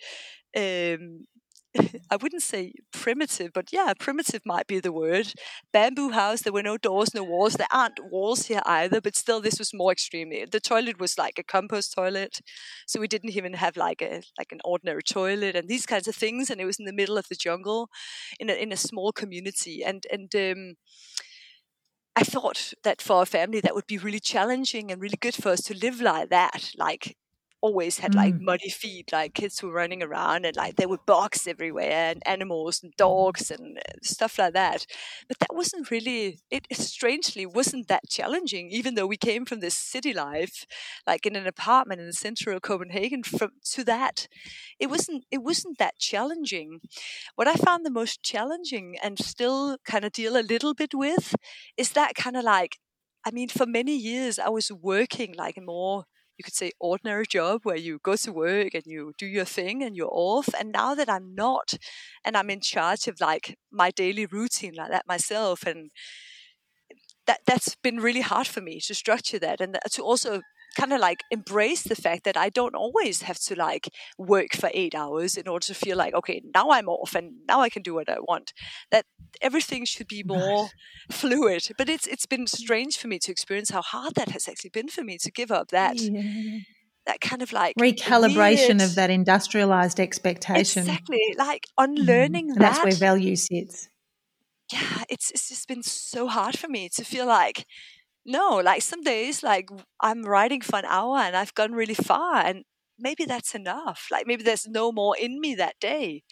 um, I wouldn't say primitive, but yeah, primitive might be the word. Bamboo house. There were no doors, no walls. There aren't walls here either, but still, this was more extreme. The toilet was like a compost toilet, so we didn't even have like a like an ordinary toilet and these kinds of things. And it was in the middle of the jungle, in a in a small community. And and um, I thought that for a family that would be really challenging and really good for us to live like that, like always had like mm. muddy feet, like kids were running around and like there were bugs everywhere and animals and dogs and uh, stuff like that. But that wasn't really, it, it strangely wasn't that challenging, even though we came from this city life, like in an apartment in the center of Copenhagen from to that. It wasn't, it wasn't that challenging. What I found the most challenging and still kind of deal a little bit with is that kind of like, I mean, for many years I was working like a more you could say ordinary job where you go to work and you do your thing and you're off. And now that i'm not and i'm in charge of like my daily routine like that myself and that that's been really hard for me to structure that. And to also kind of like embrace the fact that I don't always have to like work for eight hours in order to feel like, okay, now I'm off and now I can do what I want. That everything should be more fluid. But it's it's been strange for me to experience how hard that has actually been for me to give up that. Yeah. That kind of like recalibration weird, of that industrialized expectation. Exactly. Like unlearning mm. that. That's where value sits. Yeah, it's it's just been so hard for me to feel like no, like some days, like I'm riding for an hour and I've gone really far, and maybe that's enough. Like maybe there's no more in me that day.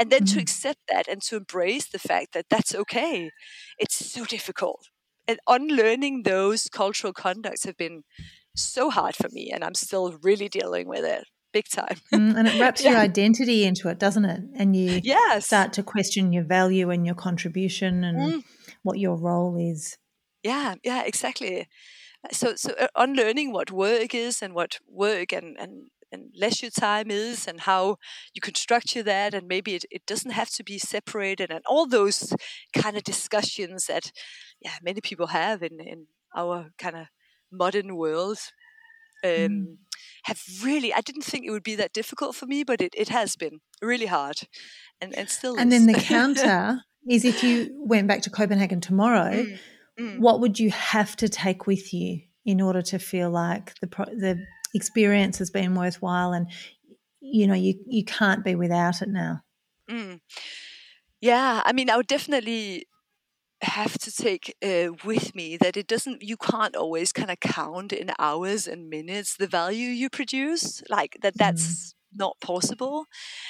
And then mm-hmm. to accept that and to embrace the fact that that's okay, it's so difficult. And unlearning those cultural conducts have been so hard for me, and I'm still really dealing with it big time. mm, and it wraps yeah. your identity into it, doesn't it? And you yes. start to question your value and your contribution and mm. what your role is. Yeah, yeah, exactly. So, so uh, unlearning what work is and what work and, and, and leisure time is and how you can structure that and maybe it, it doesn't have to be separated and all those kind of discussions that yeah many people have in, in our kind of modern world um, mm. have really I didn't think it would be that difficult for me but it, it has been really hard and, and still and is. then the counter is if you went back to Copenhagen tomorrow mm mm. what would you have to take with you in order to feel like the the experience has been worthwhile and you know you you can't be without it now mm. yeah i mean i would definitely have to take uh, with me that it doesn't you can't always kind of count in hours and minutes the value you produce like that that's mm. not possible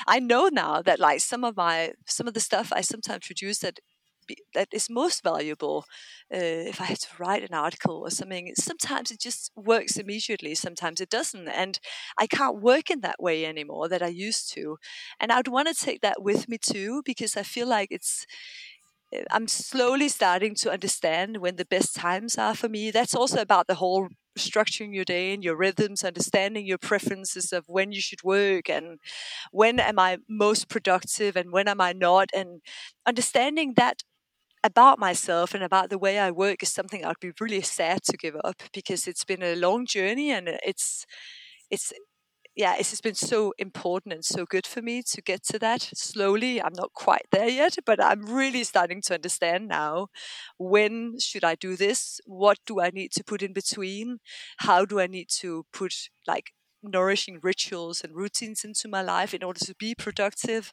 i know now that like some of my some of the stuff i sometimes produce that that is most valuable uh, if I had to write an article or something. Sometimes it just works immediately, sometimes it doesn't, and I can't work in that way anymore that I used to. And I'd want to take that with me too because I feel like it's uh, I'm slowly starting to understand when the best times are for me. That's also about the whole structuring your day and your rhythms, understanding your preferences of when you should work and when am I most productive and when am I not, and understanding that about myself and about the way I work is something I'd be really sad to give up because it's been a long journey and it's it's yeah, it's just been so important and so good for me to get to that slowly. I'm not quite there yet, but I'm really starting to understand now when should I do this? What do I need to put in between? How do I need to put like nourishing rituals and routines into my life in order to be productive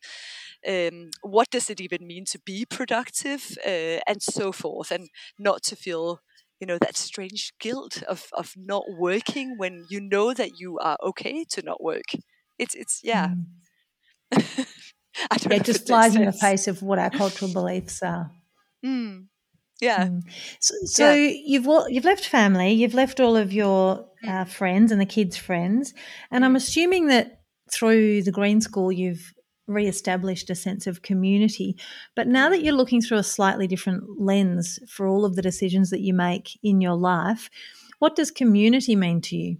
um, what does it even mean to be productive uh, and so forth and not to feel you know that strange guilt of of not working when you know that you are okay to not work it's it's yeah mm. yeah, just flies in the face of what our cultural beliefs are. Mm. Yeah. Mm. So, so yeah. you've you've left family, you've left all of your uh, friends and the kids' friends, and I'm mm. assuming that through the Green School you've re-established a sense of community. But now that you're looking through a slightly different lens for all of the decisions that you make in your life, what does community mean to you?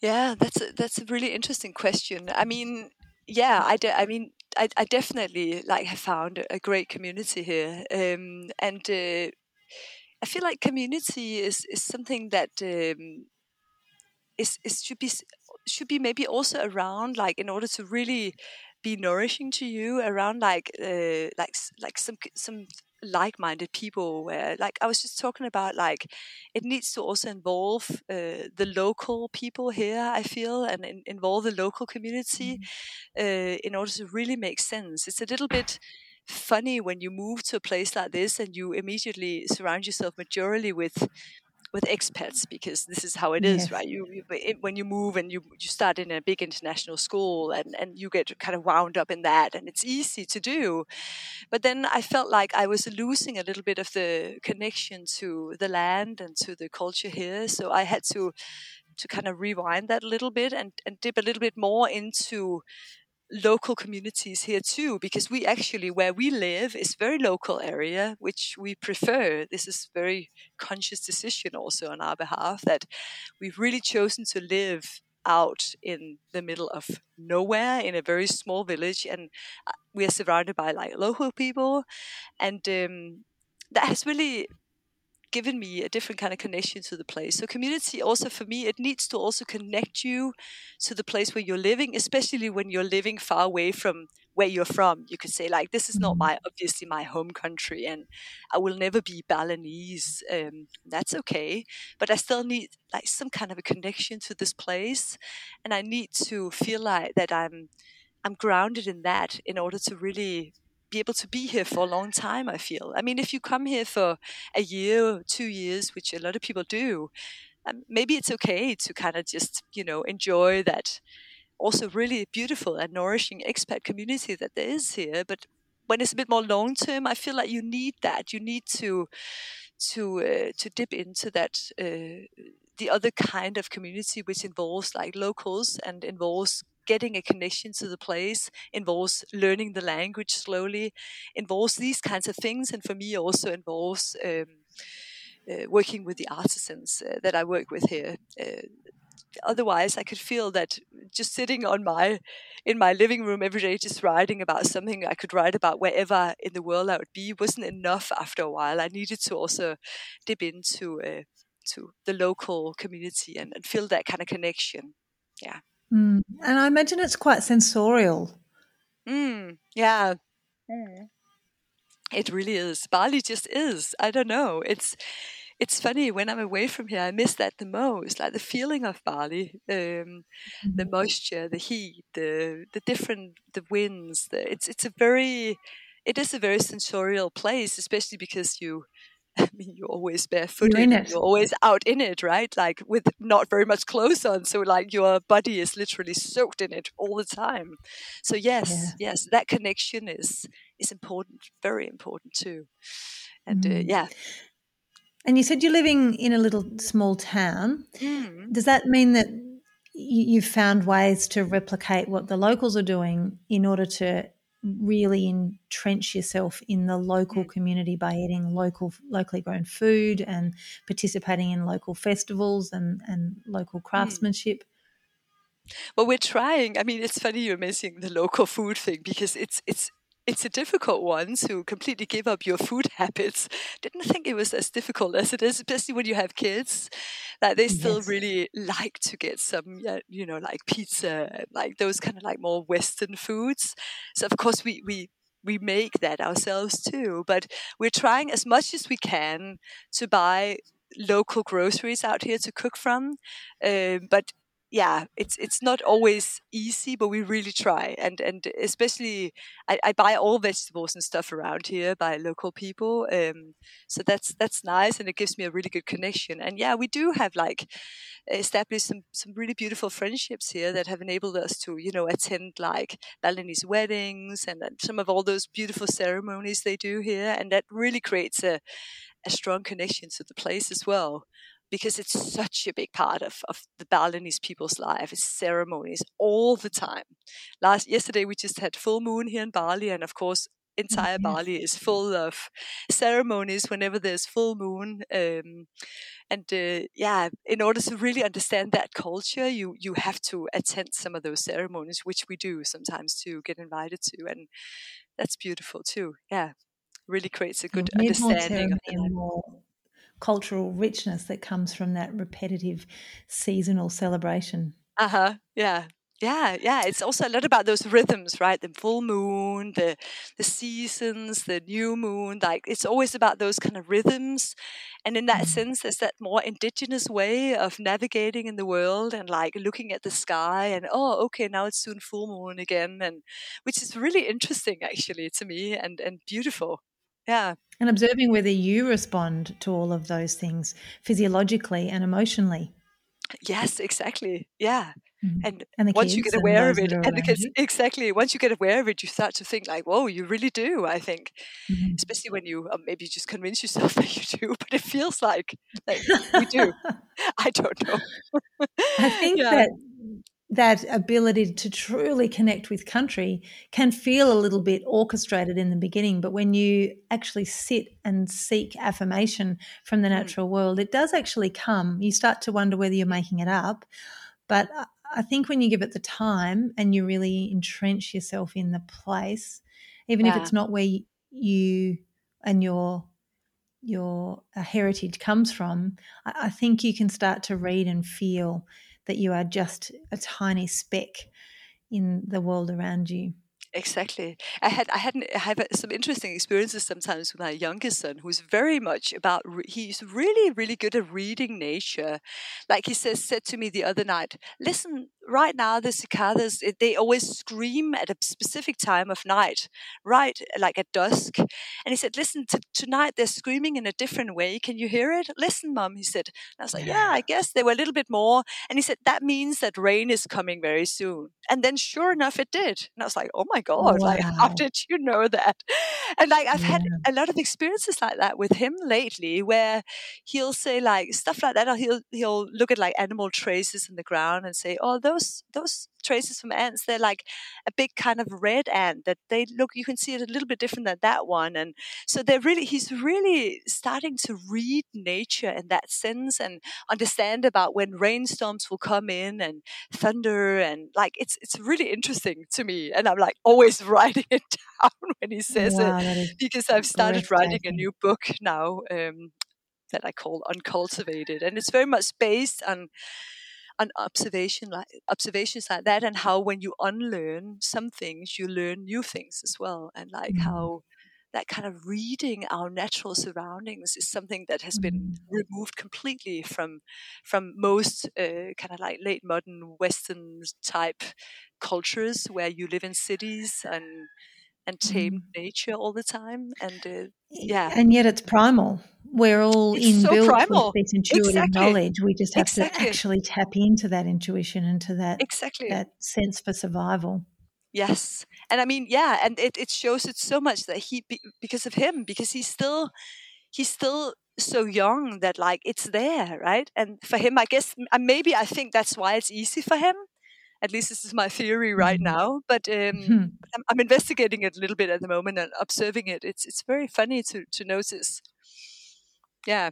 Yeah, that's a, that's a really interesting question. I mean, yeah, I, de- I mean, I, I definitely like have found a great community here, um, and uh, I feel like community is is something that um, is is should be should be maybe also around like in order to really be nourishing to you around like uh, like like some some like-minded people where like i was just talking about like it needs to also involve uh, the local people here i feel and in, involve the local community mm-hmm. uh, in order to really make sense it's a little bit funny when you move to a place like this and you immediately surround yourself majorly with with expats because this is how it is, yes. right? You, you when you move and you you start in a big international school and and you get kind of wound up in that, and it's easy to do. But then I felt like I was losing a little bit of the connection to the land and to the culture here, so I had to to kind of rewind that a little bit and, and dip a little bit more into local communities here too because we actually where we live is very local area which we prefer. This is very conscious decision also on our behalf that we've really chosen to live out in the middle of nowhere in a very small village and uh, we are surrounded by like local people. And um, that has really given me a different kind of connection to the place. So community also for me, it needs to also connect you to the place where you're living, especially when you're living far away from where you're from. You could say like, this is not mm-hmm. my obviously my home country, and I will never be Balinese. Um, that's okay, but I still need like some kind of a connection to this place, and I need to feel like that I'm I'm grounded in that in order to really be able to be here for a long time i feel. I mean if you come here for a year two years which a lot of people do um, maybe it's okay to kind of just you know enjoy that also really beautiful and nourishing expat community that there is here. But when it's a bit more long term i feel like you need that. You need to to uh, to dip into that uh, the other kind of community which involves like locals and involves getting a connection to the place, involves learning the language slowly, involves these kinds of things, and for me also involves um, uh, working with the artisans uh, that I work with here. Uh, otherwise, I could feel that just sitting on my in my living room every day, just writing about something I could write about wherever in the world I would be, wasn't enough. After a while, I needed to also dip into uh, to the local community and, and feel that kind of connection. Yeah. Mm. And I imagine it's quite sensorial. Mm, yeah. Mm. It really is. Bali just is. I don't know. It's it's funny when I'm away from here. I miss that the most, like the feeling of Bali, um, the mm-hmm. moisture, the heat, the the different the winds. The, it's it's a very it is a very sensorial place, especially because you I mean, you're always barefooted. You're, you're, always out in it, right? Like with not very much clothes on. So like your body is literally soaked in it all the time. So yes, yeah. yes, that connection is is important, very important too. And mm. uh, yeah. And you said you're living in a little small town. Mm. Does that mean that you've found ways to replicate what the locals are doing in order to really entrench yourself in the local mm. community by eating local locally grown food and participating in local festivals and, and local mm. craftsmanship well we're trying i mean it's funny you're mentioning the local food thing because it's it's it's a difficult one to completely give up your food habits. Didn't think it was as difficult as it is, especially when you have kids. That they still yes. really like to get some, you know, like pizza, like those kind of like more Western foods. So of course we we we make that ourselves too. But we're trying as much as we can to buy local groceries out here to cook from. Um, but yeah, it's it's not always easy, but we really try. And and especially, I, I buy all vegetables and stuff around here by local people. Um, so that's that's nice, and it gives me a really good connection. And yeah, we do have like established some some really beautiful friendships here that have enabled us to you know attend like Balinese weddings and, some of all those beautiful ceremonies they do here, and that really creates a a strong connection to the place as well because it's such a big part of, of the Balinese people's life. It's ceremonies all the time. Last yesterday we just had full moon here in Bali, and of course entire yes. Bali is full of ceremonies whenever there's full moon. Um, and uh, yeah, in order to really understand that culture, you you have to attend some of those ceremonies, which we do sometimes to get invited to, and that's beautiful too. Yeah, really creates a good understanding of the cultural richness that comes from that repetitive seasonal celebration. Uh huh. Yeah. Yeah, yeah. It's also a lot about those rhythms, right? The full moon, the the seasons, the new moon. Like it's always about those kind of rhythms, and in that mm. sense, there's that more indigenous way of navigating in the world and like looking at the sky and oh, okay, now it's soon full moon again, and which is really interesting actually to me and and beautiful. Yeah. And observing whether you respond to all of those things physiologically and emotionally. Yes, exactly. Yeah. Mm. And, and once you get aware of it, and the kids, exactly, once you get aware of it, you start to think like, whoa, you really do, I think. Mm-hmm. Especially when you um, maybe just convince yourself that you do, but it feels like, like you do. I don't know. I think yeah. that that ability to truly connect with country can feel a little bit orchestrated in the beginning, but when you actually sit and seek affirmation from the mm. natural world, it does actually come. You start to wonder whether you're making it up. But I think when you give it the time and you really entrench yourself in the place, even yeah. if it's not where you and your your uh, heritage comes from, I think you can start to read and feel that you are just a tiny speck in the world around you. Exactly. I had I had I have some interesting experiences sometimes with my youngest son, who's very much about. He's really really good at reading nature. Like he says, said to me the other night, "Listen, right now the cicadas eh, they always scream at a specific time of night, right, like at dusk." And he said, "Listen, t- tonight they're screaming in a different way. Can you hear it? Listen, mum." He said. And I was like, "Yeah, I guess they were a little bit more." And he said, "That means that rain is coming very soon." And then, sure enough, it did. And I was like, "Oh my god! Wow. Like, how did you know that?" And like, I've yeah. had a lot of experiences like that with him lately, where he'll say like stuff like that, or he'll he'll look at like animal traces in the ground and say, "Oh, those those traces from ants they're like a big kind of red ant that they look you can see it a little bit different than that one and so they're really he's really starting to read nature in that sense and understand about when rainstorms will come in and thunder and like it's it's really interesting to me and i'm like always writing it down when he says wow, it because i've started writing a new book now um, that I call uncultivated, and it's very much based on an observation like observations like that and how when you unlearn some things you learn new things as well and like mm. how that kind of reading our natural surroundings is something that has been mm. removed completely from from most uh, kind of like late modern western type cultures where you live in cities and and tame mm. nature all the time and uh, yeah and yet it's primal we're all it's inbuilt so with this intuitive exactly. knowledge we just have exactly. to actually tap into that intuition into that exactly that sense for survival yes and i mean yeah and it, it shows it so much that he because of him because he's still he's still so young that like it's there right and for him i guess maybe i think that's why it's easy for him at least this is my theory right mm-hmm. now. But um, hmm. I'm, I'm, investigating it a little bit at the moment and observing it. It's it's very funny to to notice. Yeah.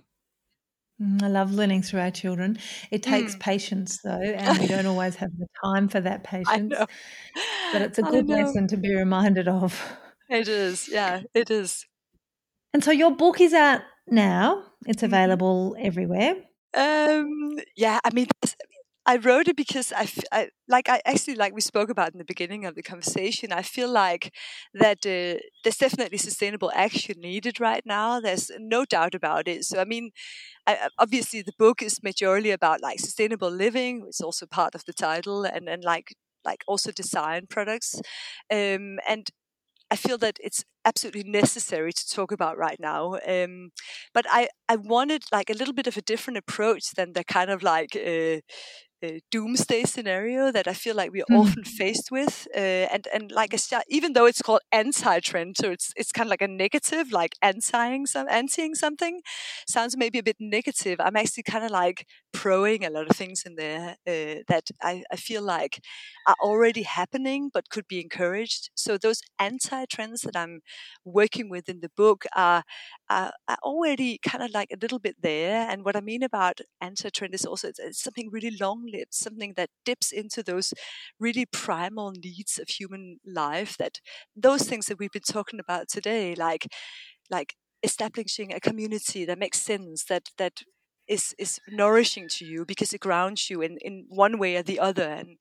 Mm, I love learning through our children. It takes mm. patience, though, and we don't always have the time for that patience. But it's a good lesson to be reminded of. It is, yeah, it is. And so your book is out now. It's mm-hmm. available everywhere. Um, yeah, I mean, I wrote it because I, I, like I actually like we spoke about in the beginning of the conversation. I feel like that uh, there's definitely sustainable action needed right now. There's no doubt about it. So I mean, I, obviously the book is majorly about like sustainable living. It's also part of the title, and and like like also design products, um, and I feel that it's absolutely necessary to talk about right now. Um, but I, I wanted like a little bit of a different approach than the kind of like uh, uh, doomsday scenario that I feel like we're mm. often faced with. Uh, and and like a, even though it's called anti-trend, so it's it's kind of like a negative, like antiing some antiing something, sounds maybe a bit negative. I'm actually kind of like proing a lot of things in there uh, that I, I feel like are already happening but could be encouraged. So those anti-trends that I'm working with in the book are, are, are already kind of like a little bit there. And what I mean about anti-trend is also it's, it's something really long-lived, something that dips into those really primal needs of human life. That those things that we've been talking about today, like like establishing a community that makes sense, that that is is nourishing to you because it grounds you in in one way or the other and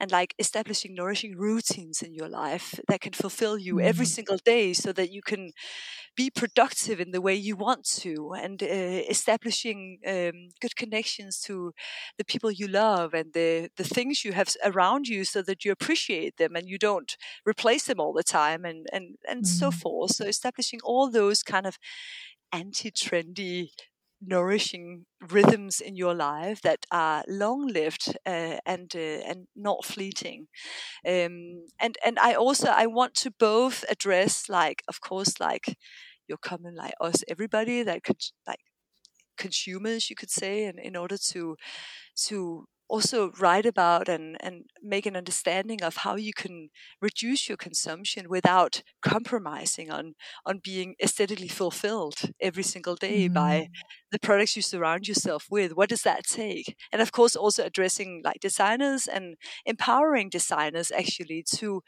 and like establishing nourishing routines in your life that can fulfill you mm-hmm. every single day so that you can be productive in the way you want to and uh, establishing um, good connections to the people you love and the the things you have around you so that you appreciate them and you don't replace them all the time and and and mm-hmm. so forth so establishing all those kind of anti-trendy nourishing rhythms in your life that are long lived uh, and uh, and not fleeting. Um, and and I also I want to both address like of course like your common like us everybody that could like consumers you could say and in order to to also write about and, and make an understanding of how you can reduce your consumption without compromising on on being aesthetically fulfilled every single day mm. by the products you surround yourself with what does that take and of course also addressing like designers and empowering designers actually to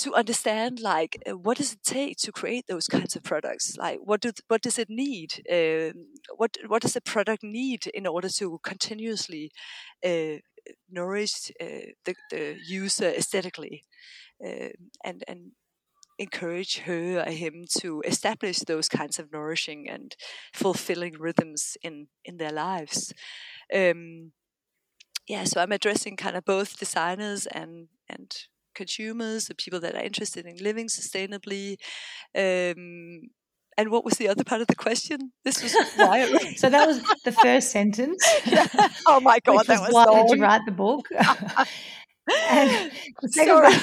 to understand like uh, what does it take to create those kinds of products? Like what do what does it need uh, what what does the product need in order to continuously uh, nourish uh, the, the user aesthetically uh, and and encourage her or him to establish those kinds of nourishing and fulfilling rhythms in in their lives? Um, yeah so i'm addressing kind of both designers and and consumers, the people that are interested in living sustainably. Um, and what was the other part of the question? This was why. so that was the first sentence. Yeah. Oh my god, that was, why long. did you write the book? and the second, part,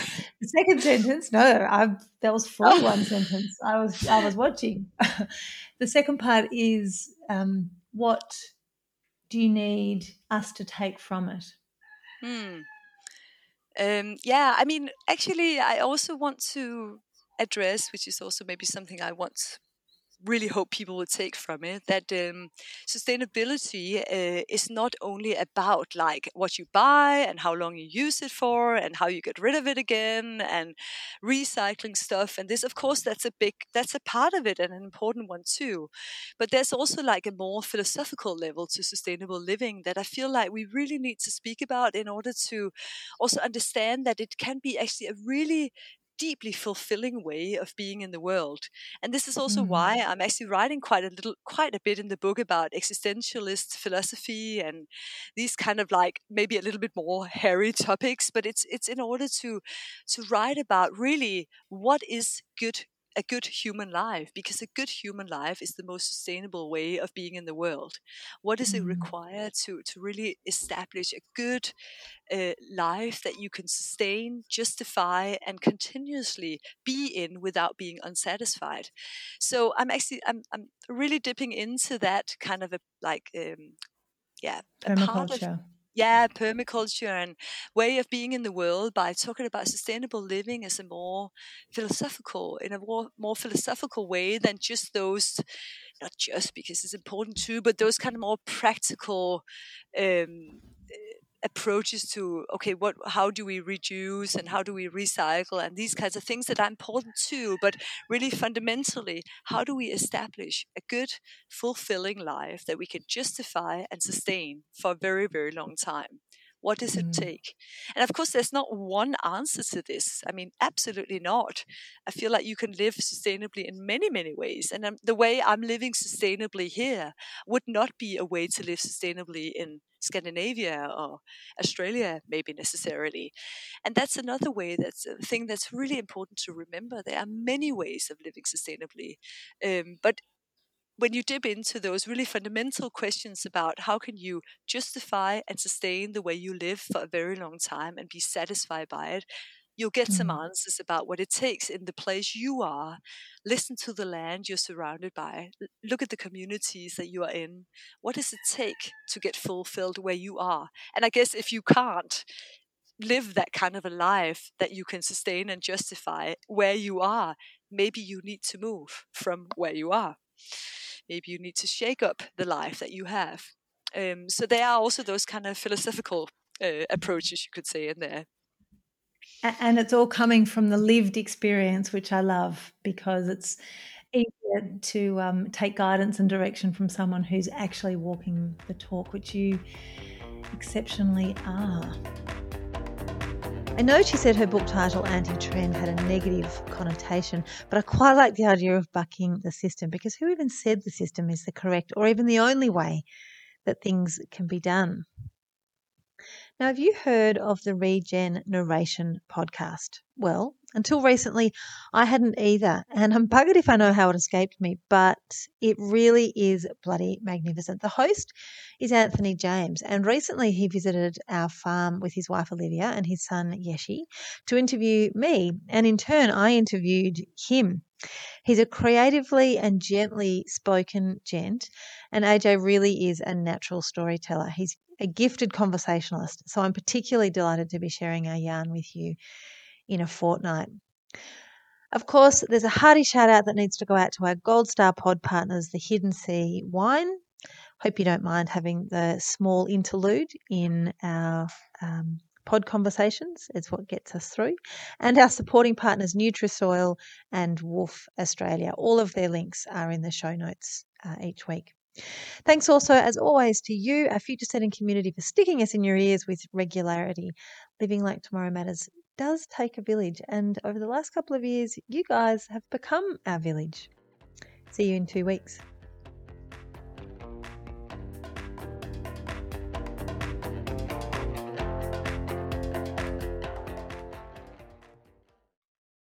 the second sentence, no, I, that was forty-one sentence. I was I was watching. the second part is um, what do you need us to take from it? Hmm. Um, yeah, I mean, actually, I also want to address, which is also maybe something I want really hope people will take from it that um, sustainability uh, is not only about like what you buy and how long you use it for and how you get rid of it again and recycling stuff and this of course that's a big that's a part of it and an important one too but there's also like a more philosophical level to sustainable living that i feel like we really need to speak about in order to also understand that it can be actually a really deeply fulfilling way of being in the world. And this is also mm. why I'm actually writing quite a little, quite a bit in the book about existentialist philosophy and these kind of like maybe a little bit more hairy topics. But it's it's in order to to write about really what is good a good human life because a good human life is the most sustainable way of being in the world. What does it mm. require to, to really establish a good uh, life that you can sustain, justify, and continuously be in without being unsatisfied? So I'm actually I'm I'm really dipping into that kind of a like um, yeah a part of yeah, permaculture and way of being in the world by talking about sustainable living as a more philosophical, in a more, more philosophical way than just those, not just because it's important too, but those kind of more practical um, approaches to okay what how do we reduce and how do we recycle? and these kinds of things that are important too but really fundamentally how do we establish a good fulfilling life that we can justify and sustain for a very very long time what does it mm. take? And of course, there's not one answer to this. I mean, absolutely not. I feel like you can live sustainably in many, many ways. And um, the way I'm living sustainably here would not be a way to live sustainably in Scandinavia or Australia, maybe necessarily. And that's another way, that's a thing that's really important to remember. There are many ways of living sustainably. Um, but when you dip into those really fundamental questions about how can you justify and sustain the way you live for a very long time and be satisfied by it you'll get some mm. answers about what it takes in the place you are listen to the land you're surrounded by look at the communities that you are in. What does it take to get fulfilled where you are? And i guess if you can't live that kind of a life that you can sustain and justify where you are maybe you need to move from where you are maybe you need to shake up the life that you have. Um, so there are also those kind of philosophical uh, approaches you could say in there. And it's all coming from the lived experience, which I love because it's easier to um, take guidance and direction from someone who's actually walking the talk, which you exceptionally are. I know she said her book title, Anti Trend, had a negative connotation, but I quite like the idea of bucking the system because who even said the system is the correct or even the only way that things can be done? Now, have you heard of the Regen Narration podcast? Well, until recently, I hadn't either, and I'm buggered if I know how it escaped me, but it really is bloody magnificent. The host is Anthony James, and recently he visited our farm with his wife Olivia and his son Yeshi to interview me, and in turn, I interviewed him. He's a creatively and gently spoken gent, and AJ really is a natural storyteller. He's a gifted conversationalist. So I'm particularly delighted to be sharing our yarn with you in a fortnight. Of course, there's a hearty shout out that needs to go out to our Gold Star pod partners, the Hidden Sea Wine. Hope you don't mind having the small interlude in our um, pod conversations. It's what gets us through. And our supporting partners, Nutrisoil and Wolf Australia. All of their links are in the show notes uh, each week. Thanks also, as always, to you, our Future Steading community, for sticking us in your ears with regularity. Living like tomorrow matters does take a village, and over the last couple of years, you guys have become our village. See you in two weeks.